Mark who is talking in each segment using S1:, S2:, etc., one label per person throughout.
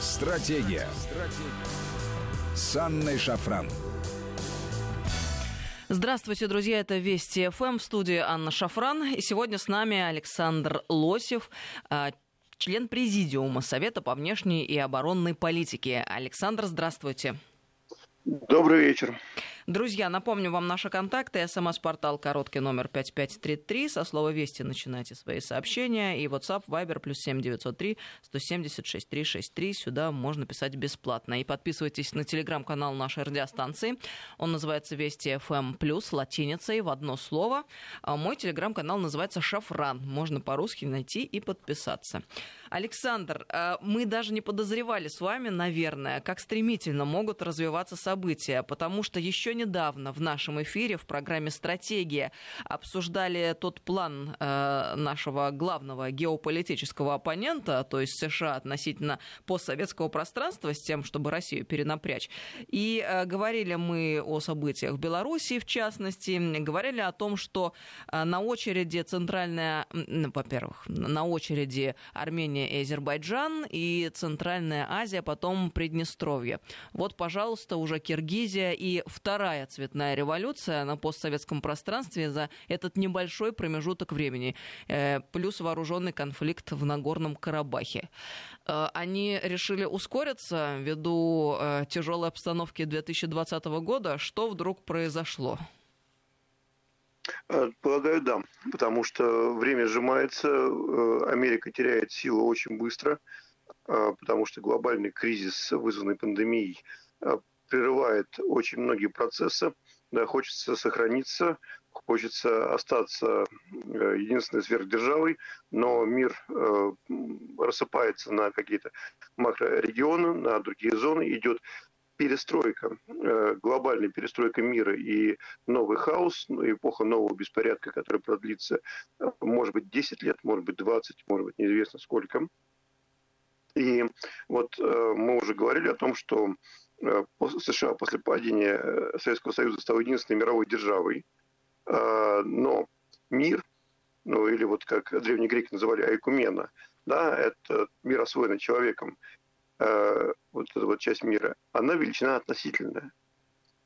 S1: Стратегия. Стратегия. С Анной Шафран.
S2: Здравствуйте, друзья, это Вести ФМ в студии Анна Шафран. И сегодня с нами Александр Лосев, а, член Президиума Совета по внешней и оборонной политике. Александр, здравствуйте.
S3: Добрый вечер.
S2: Друзья, напомню вам наши контакты. СМС-портал короткий номер 5533. Со слова «Вести» начинайте свои сообщения. И WhatsApp, Viber, плюс 7903 176 363. Сюда можно писать бесплатно. И подписывайтесь на телеграм-канал нашей радиостанции. Он называется «Вести FM+,» плюс латиницей в одно слово. А мой телеграм-канал называется «Шафран». Можно по-русски найти и подписаться. Александр, э, мы даже не подозревали с вами, наверное, как стремительно могут развиваться события, потому что еще недавно в нашем эфире в программе «Стратегия» обсуждали тот план э, нашего главного геополитического оппонента, то есть США относительно постсоветского пространства, с тем, чтобы Россию перенапрячь. И э, говорили мы о событиях в Беларуси, в частности, говорили о том, что на очереди центральная, во-первых, на очереди Армения Армения и Азербайджан, и Центральная Азия, потом Приднестровье. Вот, пожалуйста, уже Киргизия и вторая цветная революция на постсоветском пространстве за этот небольшой промежуток времени, э, плюс вооруженный конфликт в Нагорном Карабахе. Э, они решили ускориться ввиду э, тяжелой обстановки 2020 года. Что вдруг произошло?
S3: Э, полагаю, да, потому что время сжимается, э, Америка теряет силу очень быстро, э, потому что глобальный кризис, вызванный пандемией, прерывает очень многие процессы. Да, хочется сохраниться, хочется остаться единственной сверхдержавой, но мир рассыпается на какие-то макрорегионы, на другие зоны, идет перестройка, э, глобальная перестройка мира и новый хаос, ну, эпоха нового беспорядка, который продлится, э, может быть, 10 лет, может быть, 20, может быть, неизвестно сколько. И вот э, мы уже говорили о том, что США после падения Советского Союза стал единственной мировой державой, но мир, ну или вот как древние греки называли айкумена, да, это мир освоенный человеком, э, вот эта вот часть мира, она величина относительная.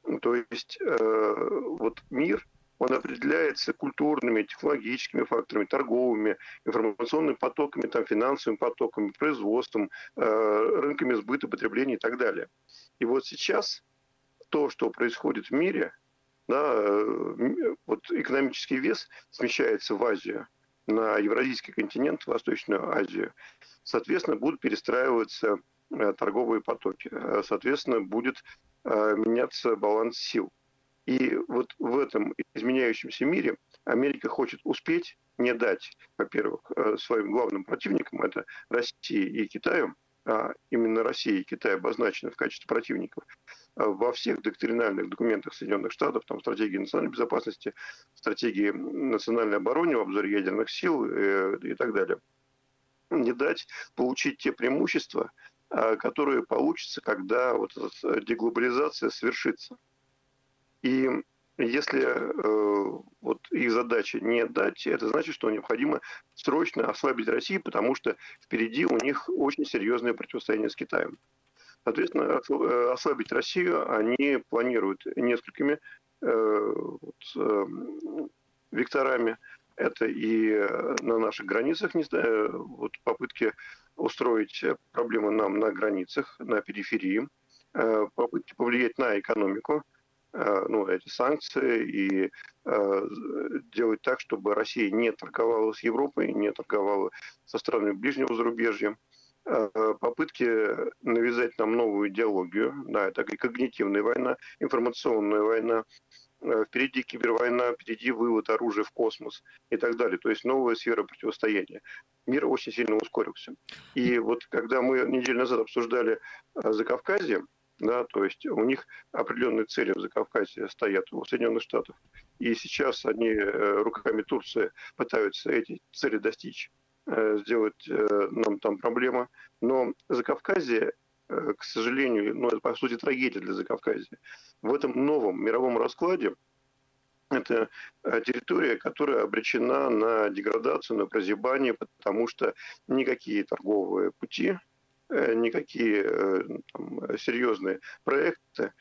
S3: Ну, то есть э, вот мир, он определяется культурными, технологическими факторами, торговыми, информационными потоками, там, финансовыми потоками, производством, э, рынками сбыта, потребления и так далее. И вот сейчас то, что происходит в мире, да, э, вот экономический вес смещается в Азию, на Евразийский континент, Восточную Азию. Соответственно, будут перестраиваться торговые потоки. Э, соответственно, будет э, меняться баланс сил. И вот в этом изменяющемся мире Америка хочет успеть не дать, во-первых, своим главным противникам, это России и Китаю, а именно Россия и Китай обозначены в качестве противников, во всех доктринальных документах Соединенных Штатов, там стратегии национальной безопасности, стратегии национальной обороны в обзоре ядерных сил и так далее, не дать получить те преимущества, Э, которые получатся, когда вот эта деглобализация свершится. И если э, вот их задача не дать, это значит, что необходимо срочно ослабить Россию, потому что впереди у них очень серьезное противостояние с Китаем. Соответственно, э, ослабить Россию они планируют несколькими э, вот, э, векторами. Это и на наших границах, вот попытки устроить проблемы нам на границах, на периферии, э, попытки повлиять на экономику, э, ну, эти санкции и э, делать так, чтобы Россия не торговала с Европой, не торговала со странами ближнего зарубежья. Попытки навязать нам новую идеологию, да, это и когнитивная война, информационная война, Э, впереди кибервойна, впереди вывод оружия в космос и так далее. То есть новая сфера противостояния. Мир очень сильно ускорился. И вот когда мы неделю назад обсуждали э, Закавказье, да, то есть у них определенные цели в Закавказье стоят у Соединенных Штатов. И сейчас они э, руками Турции пытаются эти цели достичь сделать нам там проблема. Но Закавказье Э, к сожалению, ну, это, по сути, трагедия для Закавказья. В этом новом мировом раскладе это э, территория, которая обречена на деградацию, на прозябание, потому что никакие торговые пути никакие там, серьезные проекты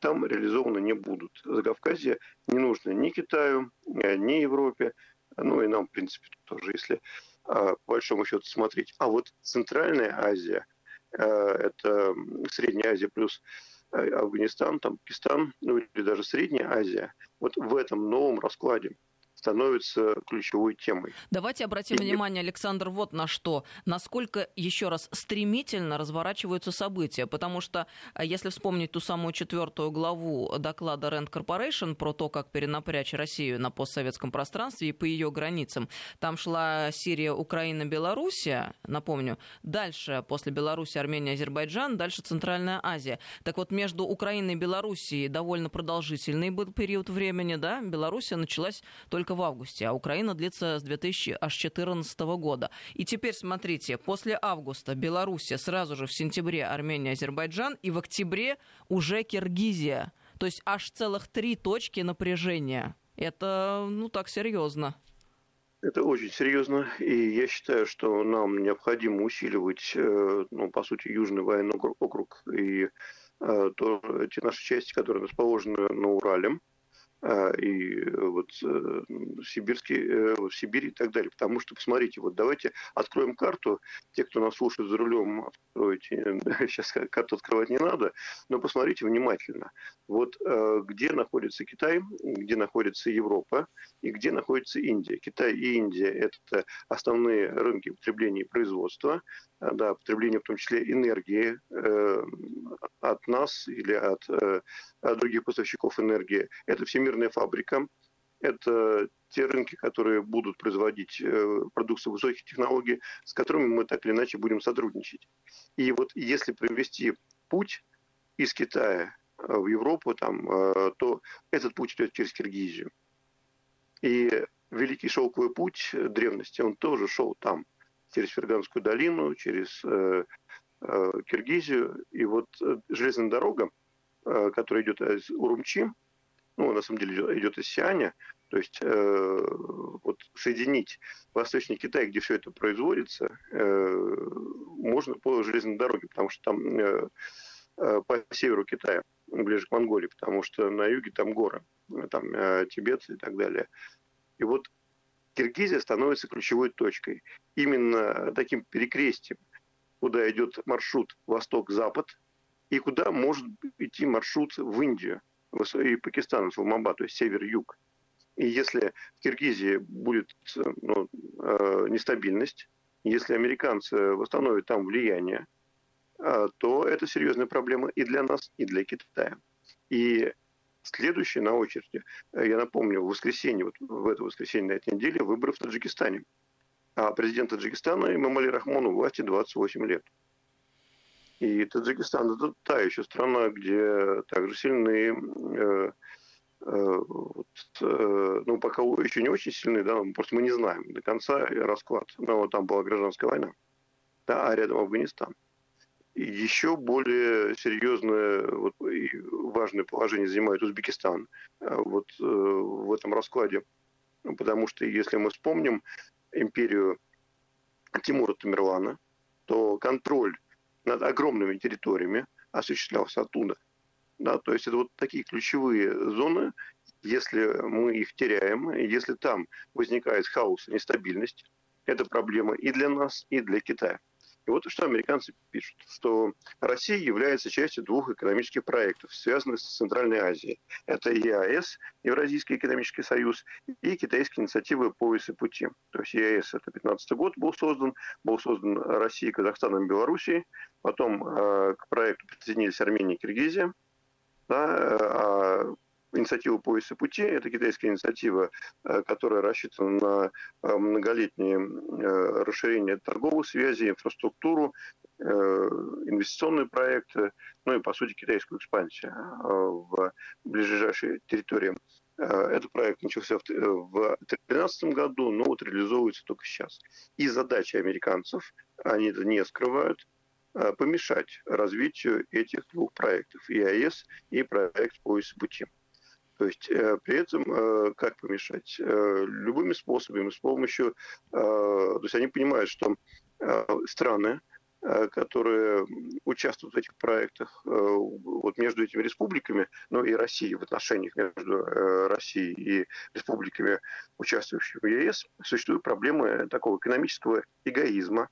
S3: там реализованы не будут. Закавказье не нужно ни Китаю, ни Европе, ну и нам, в принципе, тоже, если по большому счету смотреть. А вот Центральная Азия, это Средняя Азия плюс Афганистан, там Пакистан, ну или даже Средняя Азия, вот в этом новом раскладе становится ключевой темой.
S2: Давайте обратим и... внимание, Александр, вот на что. Насколько, еще раз, стремительно разворачиваются события. Потому что, э, если вспомнить ту самую четвертую главу доклада Rand Corporation про то, как перенапрячь Россию на постсоветском пространстве и по ее границам, там шла Сирия, Украина, Белоруссия, напомню. Дальше, после Беларуси, Армения, Азербайджан, дальше Центральная Азия. Так вот, между Украиной и Белоруссией довольно продолжительный был период времени, да? Белоруссия началась только только в августе, а Украина длится с 2014 года. И теперь смотрите, после августа Белоруссия, сразу же в сентябре Армения, Азербайджан, и в октябре уже Киргизия. То есть аж целых три точки напряжения. Это, ну, так серьезно.
S3: Это очень серьезно, и я считаю, что нам необходимо усиливать, э, ну, по сути, Южный военный округ и э, то, те наши части, которые расположены на Урале, и э, вот э, сибирский, э, в Сибири и так далее. Потому что, посмотрите, вот давайте откроем карту. Те, кто нас слушает за рулем, откройте. Сейчас карту открывать не надо, но посмотрите внимательно. Вот где находится Китай, где находится Европа и где находится Индия. Китай и Индия – это основные рынки потребления и производства, да, потребления в том числе энергии от нас или от других поставщиков энергии. Это всемирная фабрика. Это те рынки, которые будут производить э, продукцию высоких технологий, с которыми мы так или иначе будем сотрудничать. И вот если провести путь из Китая э, в Европу, там, э, то этот путь идет через Киргизию. И Великий шелковый путь древности, он тоже шел там, через Ферганскую долину, через Киргизию. И вот железная дорога, который идет из Урумчи, ну, на самом деле идет из Сианя, то есть э, вот соединить Восточный Китай, где все это производится, э, можно по железной дороге, потому что там э, э, по северу Китая, ближе к Монголии, потому что на юге там горы, там э, Тибет и так далее. И вот Киргизия становится ключевой точкой. Именно таким перекрестием, куда идет маршрут восток-запад, и куда может идти маршрут в Индию и Пакистан, Исламабад, то есть север-юг. И если в Киргизии будет ну, э, нестабильность, если американцы восстановят там влияние, э, то это серьезная проблема и для нас, и для Китая. И следующее на очереди, э, я напомню, в воскресенье, вот в это воскресенье на этой неделе выборы в Таджикистане. А президент Таджикистана Имамали Рахмону власти 28 лет. И Таджикистан – это та еще страна, где также сильные э, э, вот, э, ну, пока еще не очень сильные, да, просто мы не знаем до конца расклад. Но вот там была гражданская война, да, а рядом Афганистан. И еще более серьезное вот, и важное положение занимает Узбекистан вот в этом раскладе. Потому что если мы вспомним империю Тимура Тамерлана, то контроль над огромными территориями осуществлялся оттуда. Да, то есть это вот такие ключевые зоны, если мы их теряем, если там возникает хаос нестабильность, это проблема и для нас, и для Китая. И вот что американцы пишут, что Россия является частью двух экономических проектов, связанных с Центральной Азией. Это ЕАЭС, Евразийский экономический союз, и китайские инициативы «Пояс и пути». То есть ЕАЭС это 15 год был создан, был создан Россией, Казахстаном и Белоруссией. Потом э, к проекту присоединились Армения и Киргизия. Да, э, а инициатива пояса пути. Это китайская инициатива, э, которая рассчитана на э, многолетнее э, расширение торговых связей, инфраструктуру, инвестиционные проекты, ну и, по сути, китайскую экспансию в ближайшие территории. Этот проект начался в 2013 году, но вот реализуется только сейчас. И задача американцев, они это не скрывают, помешать развитию этих двух проектов, ИАЭС и проект пояс пути. То есть э, при этом э, как помешать? Э, любыми способами, с помощью... То есть они понимают, что страны которые участвуют в этих проектах вот между этими республиками, ну и Россией в отношениях между Россией и республиками, участвующими в ЕС, существуют проблемы такого экономического эгоизма,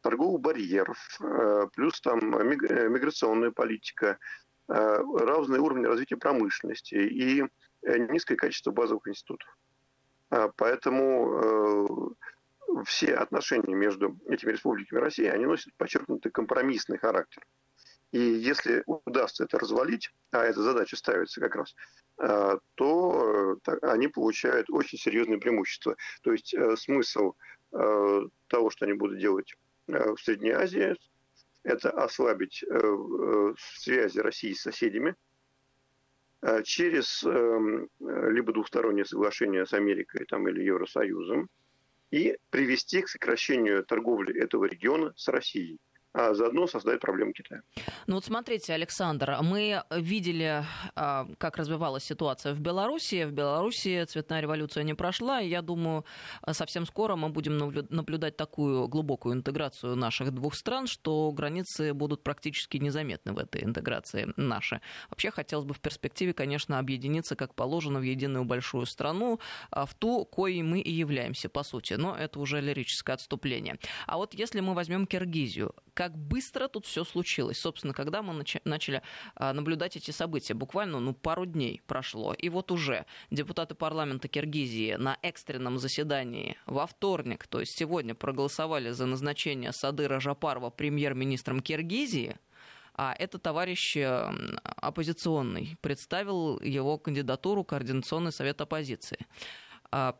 S3: торговых барьеров, плюс там миграционная политика, разные уровни развития промышленности и низкое качество базовых институтов. Поэтому все отношения между этими республиками России, они носят подчеркнутый компромиссный характер. И если удастся это развалить, а эта задача ставится как раз, э, то э, они получают очень серьезные преимущества. То есть э, смысл того, что они будут делать в Средней Азии, это ослабить связи России с соседями через либо двухстороннее соглашение с Америкой там, или Евросоюзом, и привести к сокращению торговли этого региона с Россией а заодно создать проблемы Китая.
S2: Ну вот смотрите, Александр, мы видели, а, как развивалась ситуация в Беларуси. В Беларуси цветная революция не прошла, и я думаю, совсем скоро мы будем наблюдать такую глубокую интеграцию наших двух стран, что границы будут практически незаметны в этой интеграции наши. Вообще хотелось бы в перспективе, конечно, объединиться, как положено, в единую большую страну, а, в ту, коей мы и являемся, по сути. Но это уже лирическое отступление. А вот если мы возьмем Киргизию, как быстро тут все случилось. Собственно, когда мы нач- начали а, наблюдать эти события, буквально ну, пару дней прошло, и вот уже депутаты парламента Киргизии на экстренном заседании во вторник, то есть сегодня, проголосовали за назначение Садыра Жапарова премьер-министром Киргизии, а это товарищ оппозиционный, представил его кандидатуру Координационный совет оппозиции. А,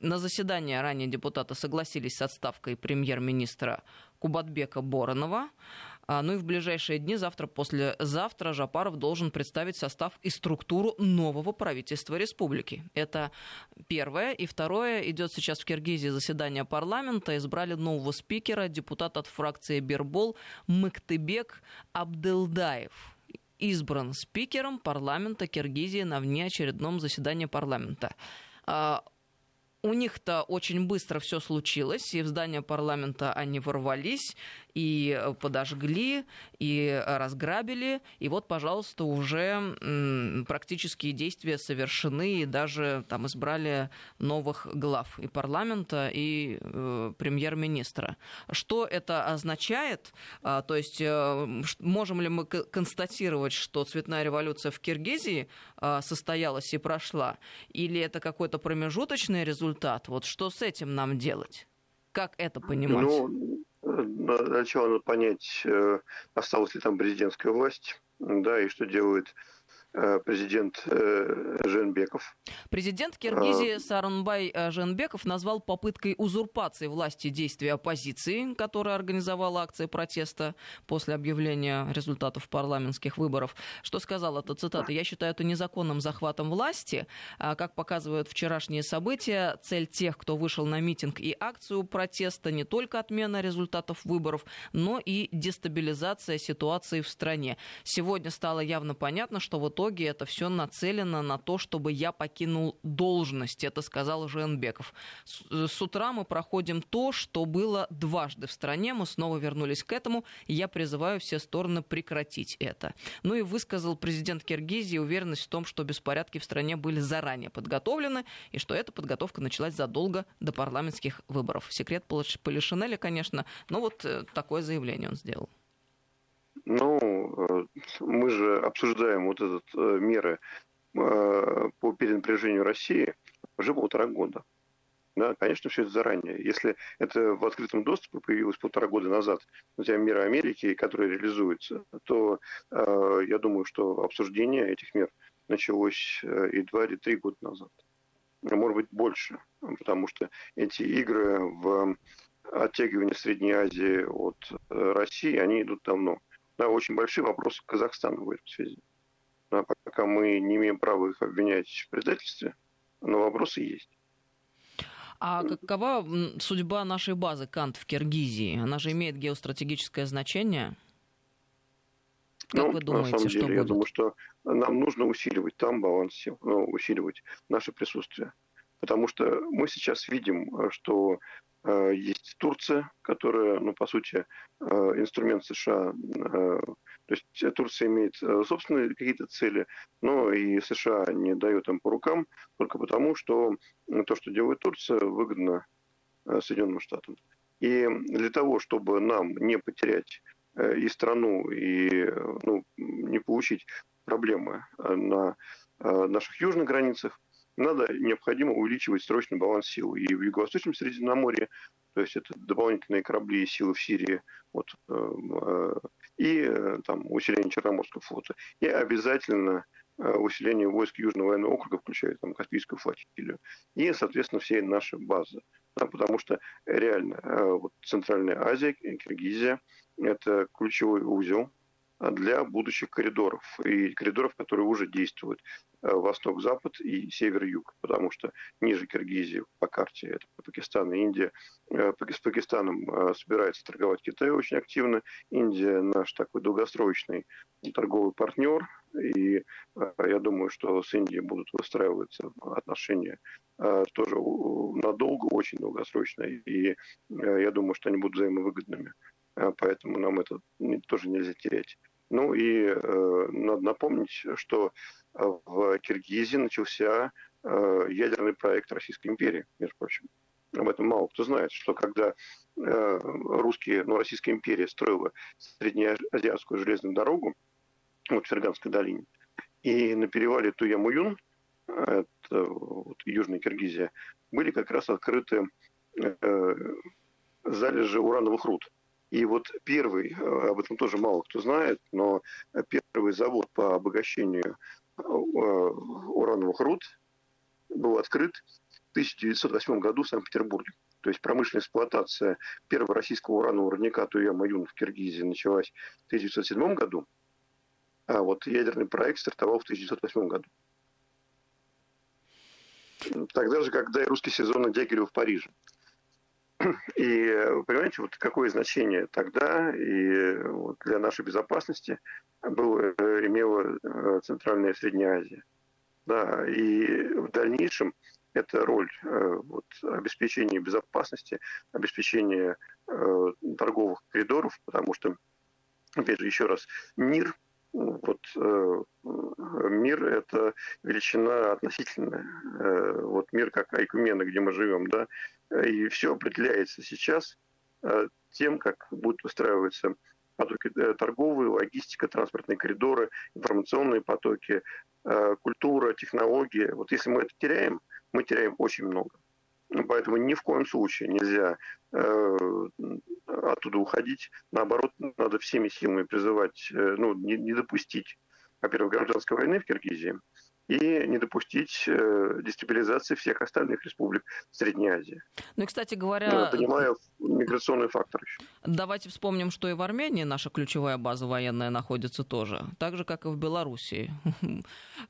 S2: на заседание ранее депутаты согласились с отставкой премьер-министра Кубатбека Боронова. А, ну и в ближайшие дни, завтра, послезавтра, Жапаров должен представить состав и структуру нового правительства республики. Это первое. И второе, идет сейчас в Киргизии заседание парламента. Избрали нового спикера, депутат от фракции Бербол Мыктыбек Абделдаев избран спикером парламента Киргизии на внеочередном заседании парламента. У них-то очень быстро все случилось, и в здание парламента они ворвались, и э, подожгли, и разграбили, и вот, пожалуйста, уже практические действия совершены, и даже там избрали новых глав и парламента, и э, премьер-министра. Что это означает? А, то есть э, можем ли мы констатировать, что цветная революция в Киргизии а, состоялась и прошла, или это какой-то промежуточный результат? Вот что с этим нам делать? Как это понимать?
S3: Ну, Сначала надо понять, э, осталась ли там президентская власть, да, и что делает президент э, Женбеков.
S2: Президент Киргизии а... Саранбай э, Женбеков назвал попыткой узурпации власти действия оппозиции, которая организовала акции протеста после объявления результатов парламентских выборов. Что сказал эта цитата? «Я считаю это незаконным захватом власти. А, как показывают вчерашние события, цель тех, кто вышел на митинг и акцию протеста, не только отмена результатов выборов, но и дестабилизация ситуации в стране. Сегодня стало явно понятно, что вот итоге это все нацелено на то, чтобы я покинул должность, это сказал Женбеков. С, э, с утра мы проходим то, что было дважды в стране, мы снова вернулись к этому, и я призываю все стороны прекратить это. Ну и высказал президент Киргизии уверенность в том, что беспорядки в стране были заранее подготовлены, и что эта подготовка началась задолго до парламентских выборов. Секрет Полишинеля, конечно, но вот э, такое заявление он сделал.
S3: Ну, э, мы же обсуждаем вот этот э, меры э, по перенапряжению России уже полтора года. Да, конечно, все это заранее. Если это в открытом доступе появилось полтора года назад, хотя меры Америки, которые реализуются, то э, я думаю, что обсуждение этих мер началось и два, и три года назад. Может быть, больше, потому что эти игры в оттягивании Средней Азии от России, они идут давно да, очень большие вопросы к Казахстану в этой связи. Да, пока мы не имеем права их обвинять в предательстве, но вопросы есть.
S2: А какова судьба нашей базы Кант в Киргизии? Она же имеет геостратегическое значение.
S3: Как ну, вы думаете, на самом деле, что я думаю, что нам нужно усиливать там баланс сил, ну, усиливать наше присутствие. Потому что мы сейчас видим, что есть Турция, которая, ну, по сути, инструмент США. То есть Турция имеет собственные какие-то цели, но и США не дает им по рукам только потому, что то, что делает Турция, выгодно Соединенным Штатам. И для того, чтобы нам не потерять и страну, и ну, не получить проблемы на наших южных границах, надо необходимо увеличивать срочный баланс сил и в Юго-Восточном Средиземноморье, то есть это дополнительные корабли и силы в Сирии, вот, э, и э, там, усиление Черноморского флота, и обязательно э, усиление войск Южного военного округа, включая там, Каспийскую флотилию, и, соответственно, все наши базы. Потому что реально вот, Центральная Азия, Киргизия – это ключевой узел для будущих коридоров и коридоров, которые уже действуют э, восток-запад и север-юг, потому что ниже Киргизии по карте это Пакистан и Индия. Э, с Пакистаном э, собирается торговать Китай очень активно. Индия наш такой долгосрочный торговый партнер, и я думаю, что с Индией будут выстраиваться отношения тоже надолго, очень долгосрочно, и я думаю, что они будут взаимовыгодными. Поэтому нам это тоже нельзя терять. Ну и э, надо напомнить, что э, в Киргизии начался э, ядерный проект Российской империи, между прочим. Об этом мало кто знает, что когда э, русские, ну, Российская империя строила среднеазиатскую железную дорогу, вот в Ферганской долине, и на перевале Туя-Муюн, это вот, Южная Киргизия, были как раз открыты э, залежи урановых руд. И вот первый, э, об этом тоже мало кто знает, но первый завод по обогащению э, урановых руд был открыт в 1908 году в Санкт-Петербурге. То есть промышленная эксплуатация первого российского уранового родника Туя-Маюн в Киргизии началась в 1907 году, а вот ядерный проект стартовал в 1908 году. Тогда же, когда и русский сезон на Дягилева в Париже. И, понимаете, вот какое значение тогда и вот для нашей безопасности было, имела э, Центральная Средняя Азия. Да, и в дальнейшем эта роль э, вот, обеспечения безопасности, обеспечения э, торговых коридоров, потому что, опять же, еще раз, мир вот э, мир это величина относительная. Э, вот мир как Айкумена, где мы живем, да, и все определяется сейчас э, тем, как будут устраиваться потоки торговые, логистика, транспортные коридоры, информационные потоки, культура, технологии. Вот если мы это теряем, мы теряем очень много. Поэтому ни в коем случае нельзя оттуда уходить. Наоборот, надо всеми силами призывать, ну, не, не допустить, во-первых, гражданской войны в Киргизии, и не допустить э, дестабилизации всех остальных республик Средней Азии.
S2: Ну и, кстати говоря... Я
S3: понимаю миграционный фактор еще.
S2: Давайте вспомним, что и в Армении наша ключевая база военная находится тоже, так же, как и в Белоруссии.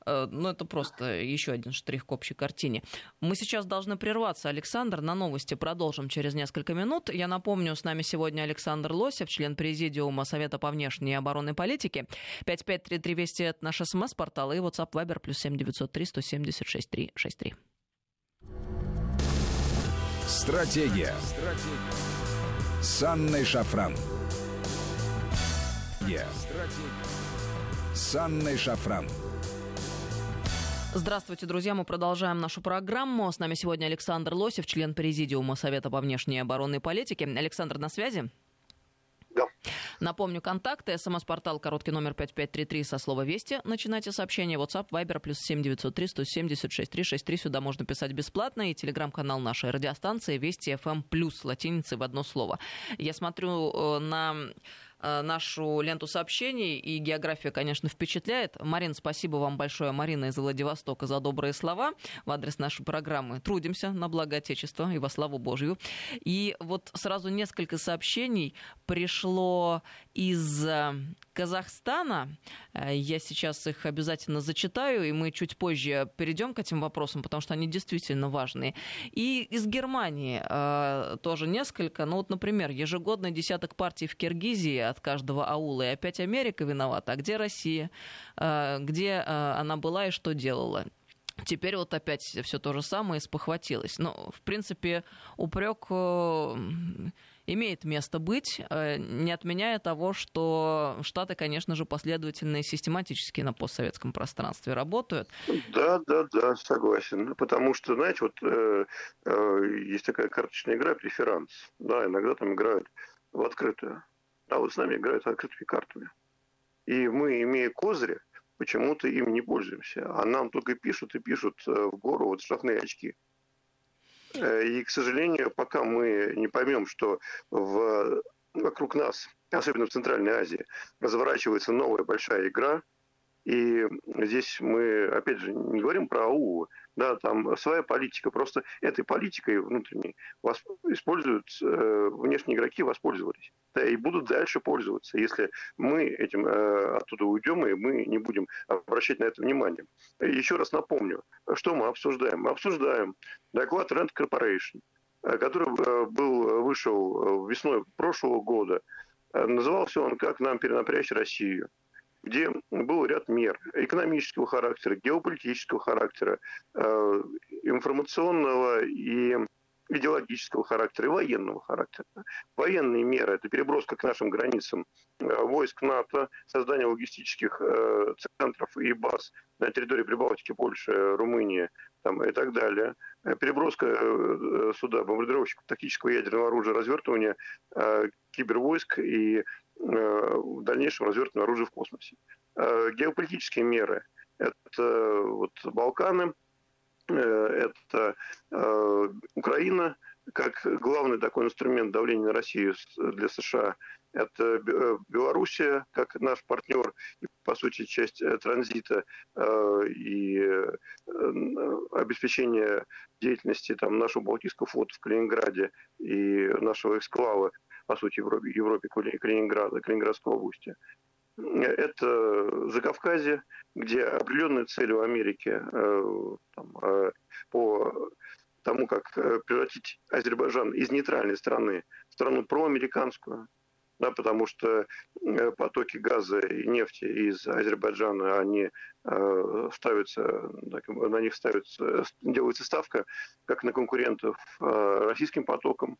S2: Э, ну, это просто еще один штрих к общей картине. Мы сейчас должны прерваться, Александр, на новости продолжим через несколько минут. Я напомню, с нами сегодня Александр Лосев, член Президиума Совета по внешней и оборонной политике. 5533 Вести — это наш смс-портал и WhatsApp Viber плюс 7 903 176 363.
S1: Стратегия. Стратегия. С Анной Шафран. Стратегия. С Анной Шафран.
S2: Здравствуйте, друзья. Мы продолжаем нашу программу. С нами сегодня Александр Лосев, член Президиума Совета по внешней и оборонной политике. Александр, на связи?
S3: Да.
S2: Напомню, контакты. СМС-портал короткий номер 5533 со слова «Вести». Начинайте сообщение. WhatsApp, Viber, плюс 7903 176 363. Сюда можно писать бесплатно. И телеграм-канал нашей радиостанции «Вести FM+,» плюс латиницей в одно слово. Я смотрю э, на нашу ленту сообщений, и география, конечно, впечатляет. Марин, спасибо вам большое, Марина из Владивостока, за добрые слова в адрес нашей программы. Трудимся на благо Отечества и во славу Божью. И вот сразу несколько сообщений пришло из э, Казахстана. Э, я сейчас их обязательно зачитаю, и мы чуть позже перейдем к этим вопросам, потому что они действительно важные. И из Германии тоже несколько. Ну вот, например, ежегодный десяток партий в Киргизии от каждого аула. И опять Америка виновата. А где Россия? А, где а, она была и что делала? Теперь вот опять все то же самое спохватилось. Но, в принципе, упрек э, имеет место быть, э, не отменяя того, что Штаты, конечно же, последовательно и систематически на постсоветском пространстве работают.
S3: Да, да, да, согласен. Потому что, знаете, вот э, э, есть такая карточная игра преферанс. Да, иногда там играют в открытую. А вот с нами играют открытыми картами. И мы, имея козыри, почему-то им не пользуемся. А нам только пишут и пишут э, в гору вот штрафные очки. Э, и, к сожалению, пока мы не поймем, что в, вокруг нас, особенно в Центральной Азии, разворачивается новая большая игра, и здесь мы, опять же, не говорим про АУ, да, там своя политика. Просто этой политикой внутренней используют, э, внешние игроки воспользовались. Да, и будут дальше пользоваться, если мы этим э, оттуда уйдем, и мы не будем обращать на это внимание. Еще раз напомню, что мы обсуждаем. Мы обсуждаем доклад Rent Corporation, э, который э, был, вышел весной прошлого года. Э, назывался он «Как нам перенапрячь Россию» где был ряд мер экономического характера, геополитического характера, э, информационного и идеологического характера и военного характера. Военные меры – это переброска к нашим границам э, войск НАТО, создание логистических э, центров и баз на территории Прибалтики, Польши, Румынии там, и так далее. Переброска сюда бомбардировщиков тактического ядерного оружия, развертывание кибервойск и Э, в дальнейшем развертывание оружия в космосе. Э, геополитические меры – это вот Балканы, э, это Украина, как главный такой инструмент давления на Россию для США, это Белоруссия, как наш партнер и, по сути, часть транзита и обеспечения деятельности там, нашего Балтийского флота в Калининграде и нашего эксклава по сути, Европе, Европе Калининграда, Калининградской области. Это Закавказье, где определенные цели у Америки э, там, э, по тому, как э, превратить Азербайджан из нейтральной страны в страну проамериканскую, да, потому что потоки газа и нефти из Азербайджана, они ставятся, на них ставится, делается ставка как на конкурентов российским потокам,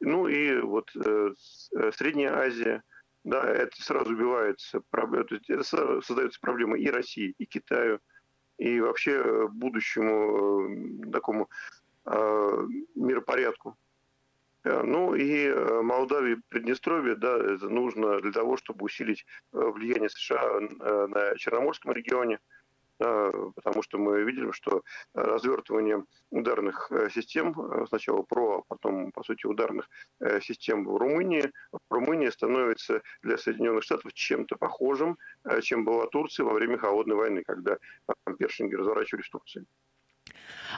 S3: ну и вот э, э, Средняя Азия, да, это сразу убивается, это создается проблема и России, и Китаю, и вообще э, будущему э, такому э, миропорядку. Ну и Молдавии, Приднестровье, да, это нужно для того, чтобы усилить влияние США на Черноморском регионе – потому что мы видели, что развертывание ударных э, систем, э, сначала ПРО, а потом, по сути, ударных э, систем в Румынии, Румыния становится для Соединенных Штатов чем-то похожим, чем была Турция во время Холодной войны, когда першинги разворачивались в Турции.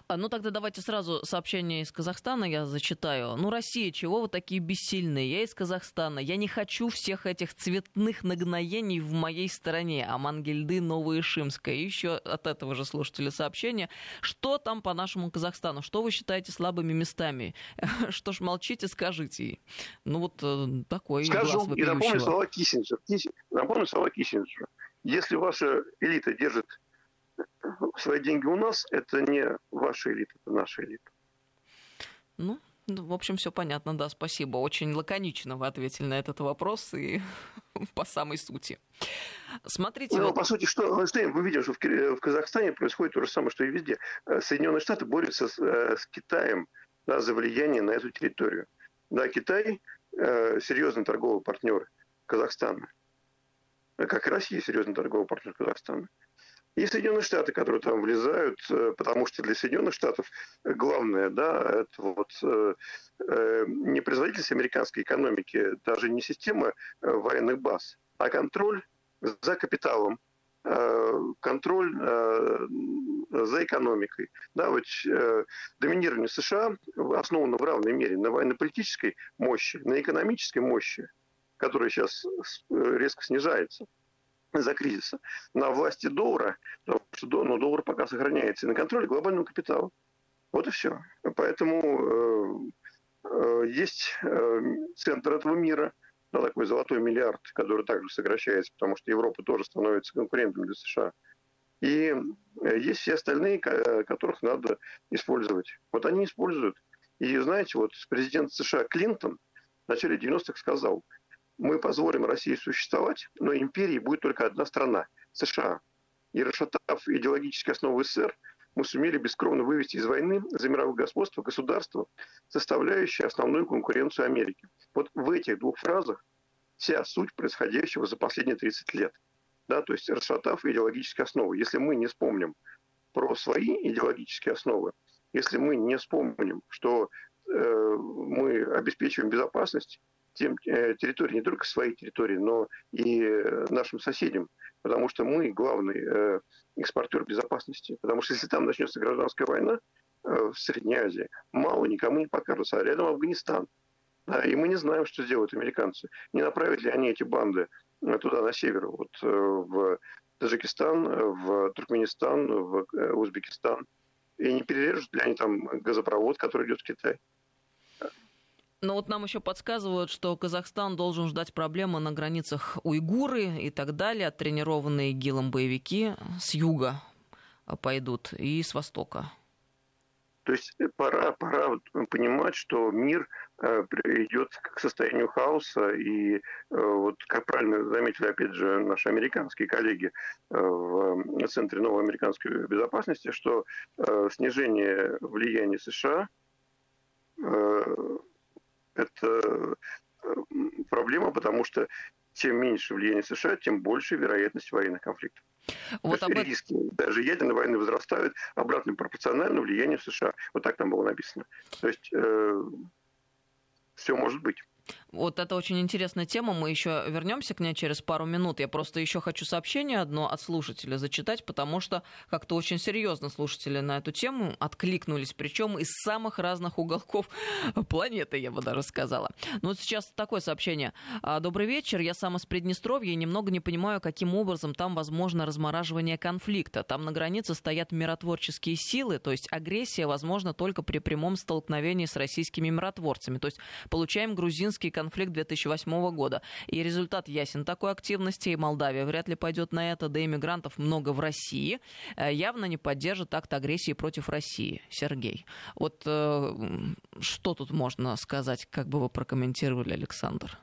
S2: А, ну, тогда давайте сразу сообщение из Казахстана я зачитаю. Ну, Россия, чего вы такие бессильные? Я из Казахстана. Я не хочу всех этих цветных нагноений в моей стороне. А Мангельды, Новоишимская. И еще от этого же слушателя сообщение. Что там по нашему Казахстану? Что вы считаете слабыми местами? Что ж, молчите, скажите. Ну, вот э, такой
S3: Скажу, и напомню слова Киссинджера. Напомню слова Киссинджера. Если ваша элита держит свои деньги у нас, это не ваша элита, это наша элита.
S2: Ну, ну, в общем, все понятно, да, спасибо. Очень лаконично вы ответили на этот вопрос и по самой сути. Смотрите.
S3: Ну, вот... по сути, что, что мы видим, что в, в Казахстане происходит то же самое, что и везде. Э, Соединенные Штаты борются с, э, с Китаем да, за влияние на эту территорию. Да, Китай э, серьезный торговый партнер Казахстана, как и Россия серьезный торговый партнер Казахстана. И Соединенные Штаты, которые там влезают, э, потому что для Соединенных Штатов главное, да, это вот э, э, не производительность американской экономики, даже не система военных баз, а контроль за капиталом, контроль за экономикой. Да, вот доминирование США основано в равной мере на военно-политической мощи, на экономической мощи, которая сейчас резко снижается – за кризиса на власти доллара, потому что ну, доллар пока сохраняется, и на контроле глобального капитала. Вот и все. Поэтому э, э, есть э, центр этого мира, да, такой золотой миллиард, который также сокращается, потому что Европа тоже становится конкурентом для США. И есть все остальные, которых надо использовать. Вот они используют. И знаете, вот президент США Клинтон в начале 90-х сказал, мы позволим России существовать, но империей будет только одна страна – США. И расшатав идеологические основы СССР, мы сумели бескровно вывести из войны за мировое господство государство, составляющее основную конкуренцию Америки. Вот в этих двух фразах вся суть происходящего за последние 30 лет. Да, то есть расшатав идеологические основы. Если мы не вспомним про свои идеологические основы, если мы не вспомним, что э, мы обеспечиваем безопасность тем э, территории, не только своей территории, но и нашим соседям, потому что мы главный э, экспортер безопасности. Потому что если там начнется гражданская война э, в Средней Азии, мало никому не покажется, а рядом Афганистан. И мы не знаем, что сделают американцы. Не направят ли они эти банды э, туда, на север, вот, э, в Таджикистан, в Туркменистан, в э, Узбекистан. И не перережут ли они там газопровод, который идет в Китай.
S2: Но вот нам еще подсказывают, что Казахстан должен ждать проблемы на границах уйгуры и так далее. Тренированные ГИЛом боевики с юга пойдут и с востока.
S3: То есть э, пора, пора понимать, что мир э, идет к состоянию хаоса. И э, вот, как правильно заметили, опять же, наши американские коллеги в Центре новой американской безопасности, что снижение влияния США это проблема, потому что чем меньше влияние США, тем больше вероятность военных конфликтов. Вот об... риски даже ядерной войны возрастают обратно пропорционально влиянию США. Вот так там было написано. То есть э, все может быть.
S2: Вот это очень интересная тема. Мы еще вернемся к ней через пару минут. Я просто еще хочу сообщение одно от слушателя зачитать, потому что как-то очень серьезно слушатели на эту тему откликнулись, причем из самых разных уголков планеты, я бы даже сказала. Ну вот сейчас такое сообщение. «А, Добрый вечер. Я сам из Приднестровья и немного не понимаю, каким образом там возможно размораживание конфликта. Там на границе стоят миротворческие силы, то есть агрессия возможна только при прямом столкновении с российскими миротворцами. То есть получаем грузинский конфликт 2008 года. И результат ясен такой активности, и Молдавия вряд ли пойдет на это, да и мигрантов много в России. Э, явно не поддержит акт агрессии против России. Сергей, вот э, что тут можно сказать, как бы вы прокомментировали, Александр?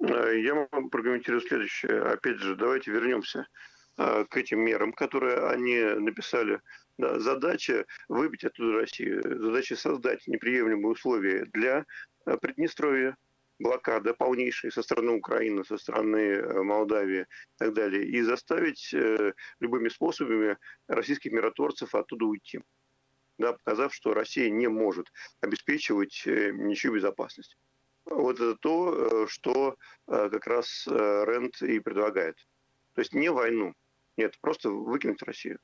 S3: Э, я могу прокомментировать следующее. Опять же, давайте вернемся к этим мерам, которые они написали. Да, задача выбить оттуда Россию, задача создать неприемлемые условия для Э, Приднестровье, блокада полнейшая со стороны Украины, со стороны э, Молдавии и так далее, и заставить э, любыми способами российских миротворцев оттуда уйти, да, показав, что Россия не может обеспечивать ничью безопасность. Вот это то, что как раз Рент и предлагает. То есть не войну, нет, просто выкинуть Россию.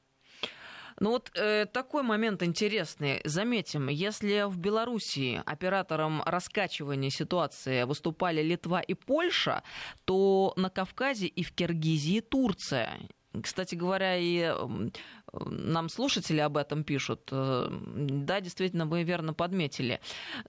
S2: Ну вот э, такой момент интересный. Заметим, если в Белоруссии оператором раскачивания ситуации выступали Литва и Польша, то на Кавказе и в Киргизии Турция. Кстати говоря, и нам слушатели об этом пишут. Э, да, действительно, вы верно подметили.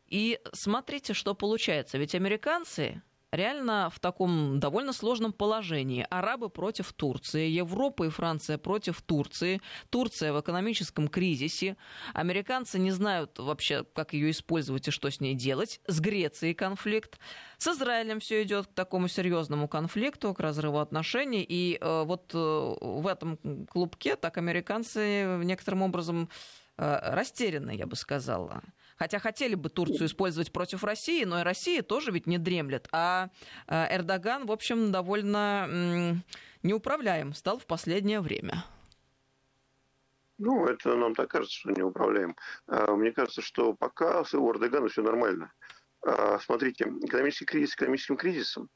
S2: И смотрите, что получается. Ведь американцы реально в таком довольно сложном положении. Арабы против Турции, Европа и Франция против Турции, Турция в экономическом кризисе, американцы не знают вообще, как ее использовать и что с ней делать, с Грецией конфликт, с Израилем все идет к такому серьезному конфликту, к разрыву отношений, и э, вот э, в этом клубке так американцы некоторым образом э, растеряны, я бы сказала. Хотя хотели бы Турцию использовать против России, но и Россия тоже ведь не дремлет. А э, Эрдоган, в общем, довольно неуправляем стал в последнее время.
S3: Ну, это нам так кажется, что неуправляем. А, мне кажется, что пока с у Эрдогана все нормально. А, смотрите, экономический кризис экономическим кризисом,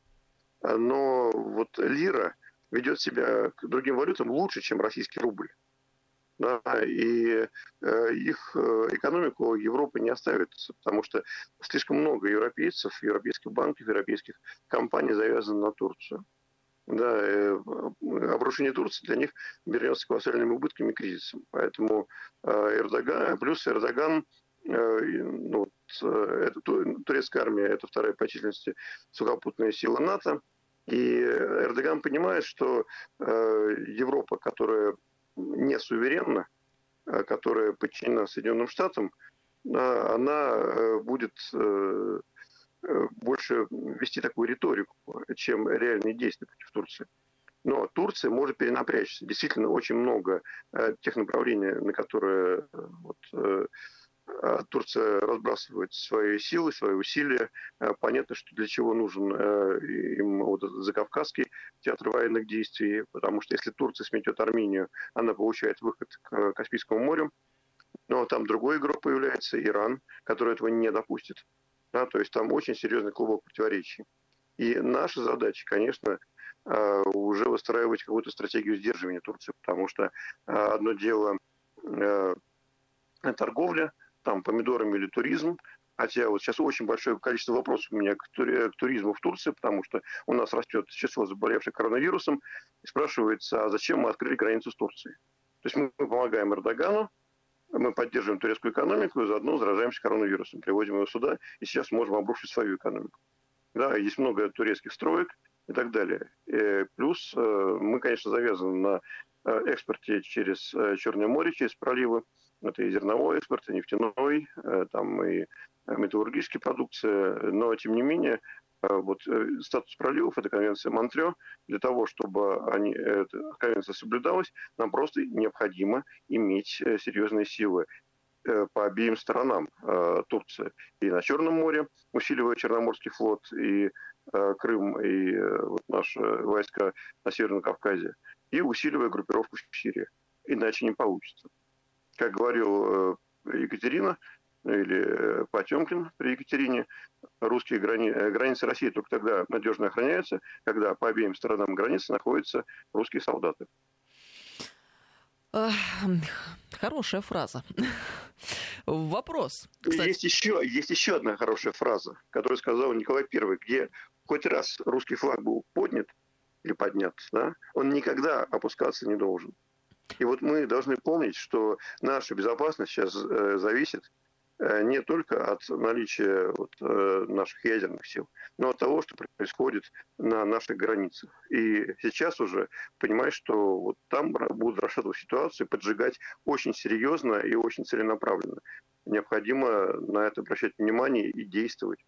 S3: но вот лира ведет себя к другим валютам лучше, чем российский рубль да, и э, их э, экономику Европы не оставит, потому что слишком много европейцев, европейских банков, европейских компаний завязано на Турцию. Да, э, обрушение Турции для них вернется колоссальными убытками и кризисом. Поэтому Эрдоган, плюс Эрдоган, ну, это, турецкая армия, это вторая по численности сухопутная сила НАТО, и Эрдоган понимает, что Европа, которая не суверенна, которая подчинена Соединенным Штатам, она будет больше вести такую риторику, чем реальные действия против Турции. Но Турция может перенапрячься. Действительно, очень много тех направлений, на которые вот, а Турция разбрасывает свои силы, свои усилия. А понятно, что для чего нужен э, им вот этот закавказский театр военных действий, потому что если Турция сметет Армению, она получает выход к Каспийскому морю. Но там другой игрок появляется, Иран, который этого не допустит. Да, то есть там очень серьезный клубок противоречий. И наша задача, конечно, э, уже выстраивать какую-то стратегию сдерживания Турции, потому что э, одно дело торговля, там помидорами или туризм. Хотя вот сейчас очень большое количество вопросов у меня к, тури- к туризму в Турции, потому что у нас растет число заболевших коронавирусом. И спрашивается, а зачем мы открыли границу с Турцией? То есть мы помогаем Эрдогану, мы поддерживаем турецкую экономику и заодно заражаемся коронавирусом, приводим его сюда, и сейчас можем обрушить свою экономику. Да, есть много турецких строек и так далее. И э, плюс э, мы, конечно, завязаны на э, экспорте через Черное море, через проливы. Это и зерновой экспорт, и нефтяной, э, там и э, металлургическая продукция. Но, тем не менее, э, вот статус проливов, это конвенция Монтрео, для того, чтобы они, эта конвенция соблюдалась, нам просто необходимо иметь серьезные силы по обеим сторонам Турции. И на Черном море, усиливая Черноморский флот, и Крым, и вот наши войска на Северном Кавказе, и усиливая группировку в Сирии. Иначе не получится как говорил э, Екатерина, или э, Потемкин при Екатерине, русские грани... Э, границы России только тогда надежно охраняются, когда по обеим сторонам границы находятся русские солдаты.
S2: Хорошая фраза. Вопрос.
S3: Кстати. Есть еще, есть еще одна хорошая фраза, которую сказал Николай I, где хоть раз русский флаг был поднят или поднят, да, он никогда опускаться не должен. И вот мы должны помнить, что наша безопасность сейчас э, зависит э, не только от наличия вот, э, наших ядерных сил, но от того, что происходит на наших границах. И сейчас уже понимаешь, что вот там будут расшатывать ситуацию, поджигать очень серьезно и очень целенаправленно необходимо на это обращать внимание и действовать.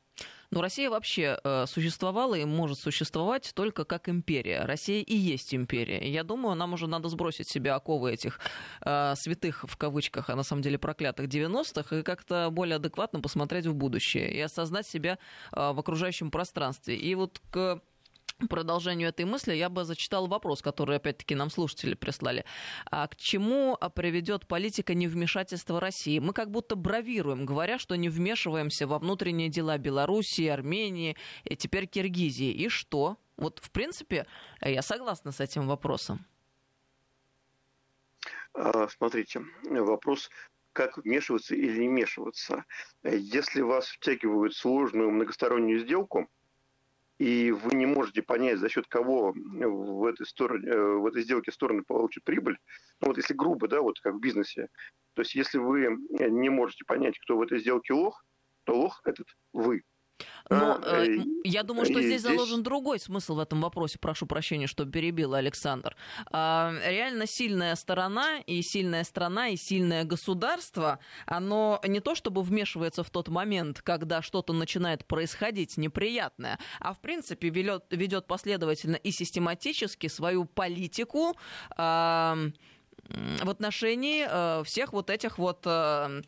S2: Но Россия вообще э, существовала и может существовать только как империя. Россия и есть империя. Я думаю, нам уже надо сбросить себе оковы этих э, святых, в кавычках, а на самом деле проклятых 90-х, и как-то более адекватно посмотреть в будущее и осознать себя э, в окружающем пространстве. И вот к продолжению этой мысли я бы зачитал вопрос, который, опять-таки, нам слушатели прислали. А к чему приведет политика невмешательства России? Мы как будто бравируем, говоря, что не вмешиваемся во внутренние дела Белоруссии, Армении, и теперь Киргизии. И что? Вот, в принципе, я согласна с этим вопросом.
S3: А, смотрите, вопрос как вмешиваться или не вмешиваться. Если вас втягивают в сложную многостороннюю сделку, и вы не можете понять, за счет кого в этой, стороне, э, в этой сделке стороны получат прибыль, ну вот если грубо, да, вот как в бизнесе, то есть если вы не можете понять, кто в этой сделке лох, то лох этот вы.
S2: Но а, э, я думаю, что здесь, здесь заложен другой смысл в этом вопросе. Прошу прощения, что перебила Александр. А, реально сильная сторона и сильная страна и сильное государство, оно не то чтобы вмешивается в тот момент, когда что-то начинает происходить неприятное, а в принципе ведет, ведет последовательно и систематически свою политику. А, в отношении э, всех вот этих вот Э,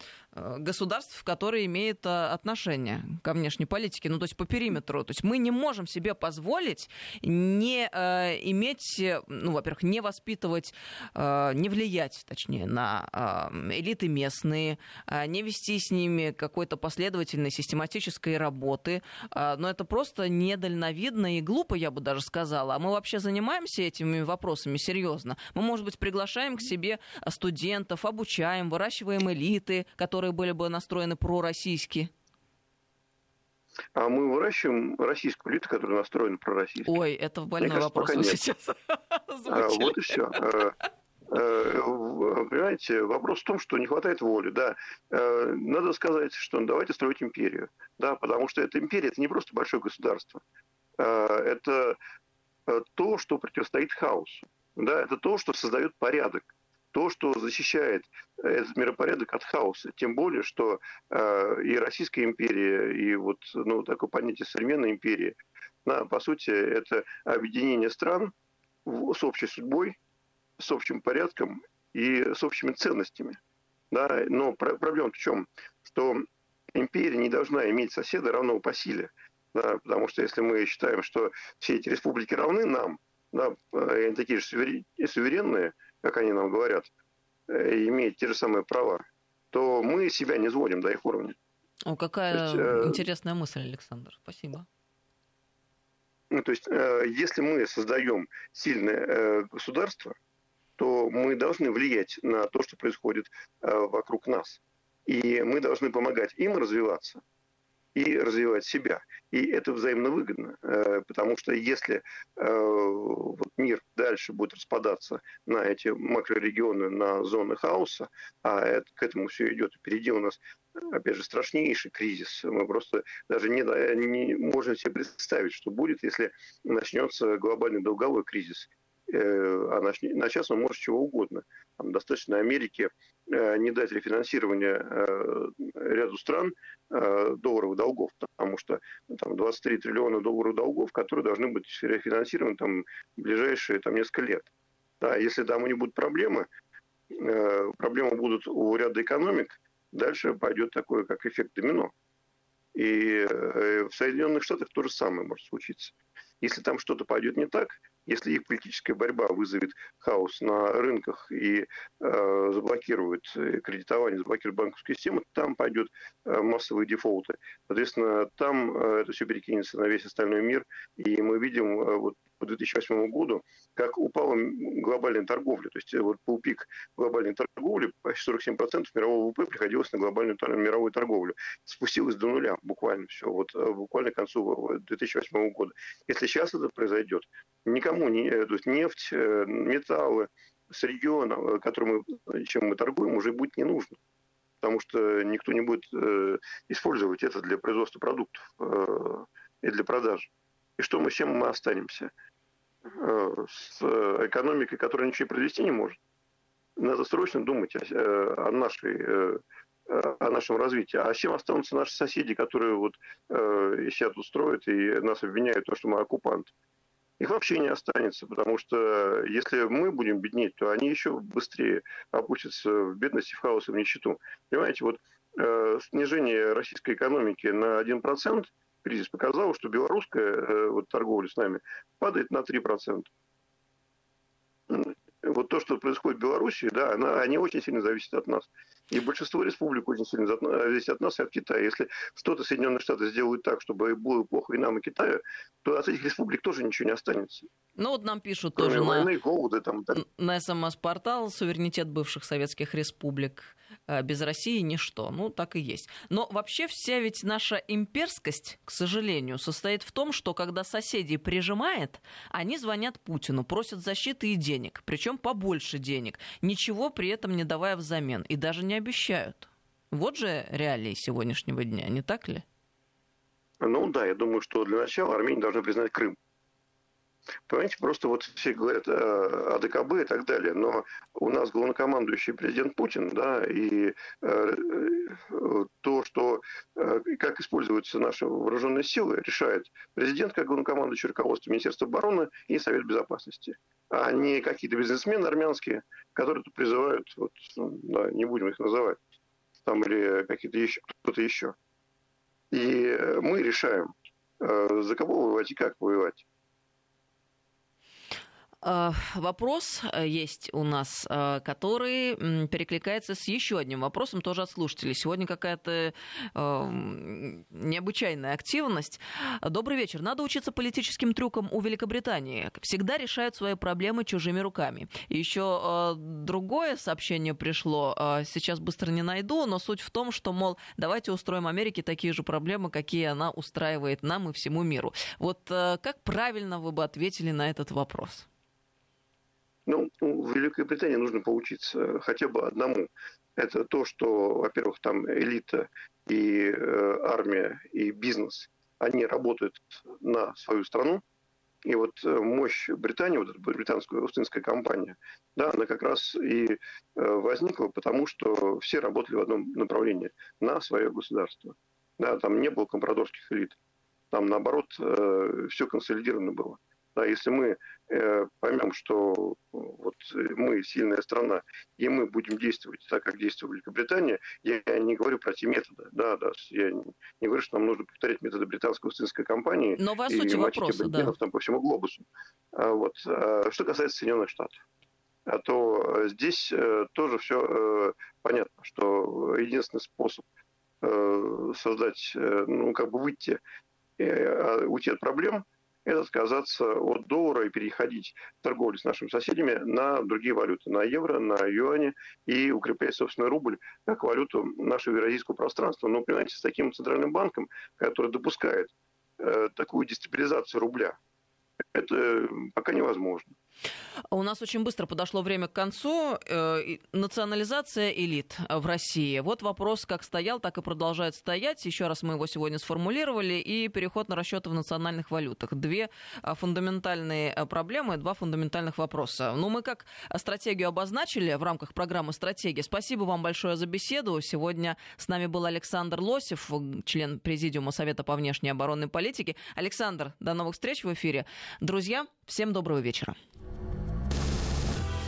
S2: государств, которые имеют э, отношение ко внешней политике, ну то есть по периметру. То есть мы не можем себе позволить не э, иметь, ну, во-первых, не воспитывать, э, не влиять, точнее, на э, элиты местные, э, не вести с ними какой-то последовательной систематической работы. Э, но это просто недальновидно и глупо, я бы даже сказала. А мы вообще занимаемся этими вопросами серьезно. Мы, может быть, приглашаем к себе студентов, обучаем, выращиваем элиты, которые которые были бы настроены пророссийски?
S3: А мы выращиваем российскую элиту, которая настроена пророссийски.
S2: Ой, это больной Мне вопрос кажется, сейчас
S3: а, Вот и все. А, а, понимаете, вопрос в том, что не хватает воли, да. А, надо сказать, что давайте строить империю, да, потому что эта империя – это не просто большое государство. Это то, что противостоит хаосу, да, это то, что создает порядок то, что защищает этот миропорядок от хаоса. Тем более, что э, и Российская империя, и вот ну, такое понятие современной империи, на, по сути, это объединение стран с общей судьбой, с общим порядком и с общими ценностями. Да? Но про- проблема в чем? Что империя не должна иметь соседа равного по силе. Да? Потому что если мы считаем, что все эти республики равны нам, да, э, они такие же суверенные, как они нам говорят, э, имеют те же самые права, то мы себя не сводим до их уровня.
S2: О, какая есть, э... интересная мысль, Александр. Спасибо.
S3: Ну, то есть, э, если мы создаем сильное государство, то мы должны влиять на то, что происходит вокруг нас. И мы должны помогать им развиваться и развивать себя. И это взаимно выгодно, э, потому что если э, мир дальше будет распадаться на эти макрорегионы, на зоны хаоса, а это, к этому все идет, впереди у нас, опять же, страшнейший кризис. Мы просто даже не, не можем себе представить, что будет, если начнется глобальный долговой кризис. Э, а начаться он может чего угодно. Там достаточно Америке Э, не дать рефинансирование э, ряду стран долларовых долгов, потому что ну, там 23 триллиона долларов долгов, которые должны быть рефинансированы там, в ближайшие там, несколько лет. Да, если там у них будут проблемы, проблемы будут у ряда экономик, дальше пойдет такое, как эффект домино. И в Соединенных Штатах то же самое может случиться. Если там что-то пойдет не так, если их политическая борьба вызовет хаос на рынках и э, заблокирует кредитование, заблокирует банковскую систему, там пойдет э, массовые дефолты. Соответственно, там э, это все перекинется на весь остальной мир, и мы видим э, вот по 2008 году, как упала глобальная торговля. То есть э, вот был пик глобальной торговли, почти 47% мирового ВВП приходилось на глобальную мировую торговлю. Спустилось до нуля буквально все, вот э, буквально к концу 2008 года. Если сейчас это произойдет, никому, не, то есть нефть, э, металлы, сырье, которым мы, чем мы торгуем, уже будет не нужно. Потому что никто не будет э, использовать это для производства продуктов э, и для продажи. И что мы, с чем мы останемся? Э, с экономикой, которая ничего произвести не может. Надо срочно думать о, э, о нашей э, о нашем развитии. А чем останутся наши соседи, которые вот э, себя тут строят и нас обвиняют в том, что мы оккупанты? Их вообще не останется, потому что если мы будем беднеть, то они еще быстрее опустятся в бедность, в хаос и в нищету. Понимаете, вот э, снижение российской экономики на 1% кризис показал, что белорусская э, вот, торговля с нами падает на 3%. Вот то, что происходит в Беларуси, да, она, они очень сильно зависят от нас. И большинство республик очень сильно зависит от нас и от Китая. Если что-то Соединенные Штаты сделают так, чтобы было плохо и нам, и Китаю, то от этих республик тоже ничего не останется.
S2: Ну вот нам пишут Кроме тоже войны, на, голода, там, так. на СМС-портал суверенитет бывших советских республик Э, без России ничто. Ну, так и есть. Но вообще вся ведь наша имперскость, к сожалению, состоит в том, что когда соседей прижимает, они звонят Путину, просят защиты и денег, причем побольше денег, ничего при этом не давая взамен, и даже не обещают. Вот же реалии сегодняшнего дня, не так ли?
S3: Ну да, я думаю, что для начала Армения должна признать Крым. Понимаете, просто вот все говорят о ДКБ и так далее, но у нас главнокомандующий президент Путин, да, и э, то, что э, как используются наши вооруженные силы, решает президент как главнокомандующий руководство Министерства обороны и Совет Безопасности, а не какие-то бизнесмены армянские, которые тут призывают, вот, ну, да, не будем их называть, там или какие-то еще, кто-то еще. И мы решаем, э, за кого воевать и как воевать.
S2: Э, вопрос э, есть у нас, э, который перекликается с еще одним вопросом, тоже от слушателей. Сегодня какая-то необычайная активность. Добрый вечер. Надо учиться политическим трюкам у Великобритании. Всегда решают свои проблемы чужими руками. И еще другое сообщение пришло. Сейчас быстро не найду, но суть в том, что, мол, давайте устроим Америке такие же проблемы, какие она устраивает нам и всему миру. Вот как правильно вы бы ответили на этот вопрос?
S3: Ну, в Великобритании нужно поучиться хотя бы одному. Это то, что, во-первых, там элита и э, армия и бизнес, они работают на свою страну, И вот э, мощь Британии, вот эта британская Остинская компания, да, она как раз и э, возникла потому, что все работали в одном направлении на свое государство. Да, там не было компрадорских элит. Там, наоборот, э, все консолидировано было. Да, если мы э, поймем, что вот мы сильная страна, и мы будем действовать так, как действовала Великобритания, я, не говорю про те методы, да, да, я не, не говорю, что нам нужно повторять методы британской Остинской компании
S2: Но вы о сути и вопроса, да.
S3: там по всему глобусу. А, вот. А, что касается Соединенных Штатов, а то здесь э, тоже все э, понятно, что единственный способ э, создать, э, ну, как бы выйти, э, уйти от проблем – это отказаться от доллара и переходить торговлю с нашими соседями на другие валюты, на евро, на юани и укреплять, собственно, рубль как валюту нашего евразийского пространства. Но, понимаете, с таким центральным банком, который допускает э, такую дестабилизацию рубля, это пока невозможно.
S2: У нас очень быстро подошло время к концу. Э, национализация элит в России. Вот вопрос как стоял, так и продолжает стоять. Еще раз мы его сегодня сформулировали. И переход на расчеты в национальных валютах. Две а, фундаментальные а, проблемы, два фундаментальных вопроса. Ну, мы как стратегию обозначили в рамках программы «Стратегия». Спасибо вам большое за беседу. Сегодня с нами был Александр Лосев, член Президиума Совета по внешней оборонной политике. Александр, до новых встреч в эфире. Друзья, всем доброго вечера.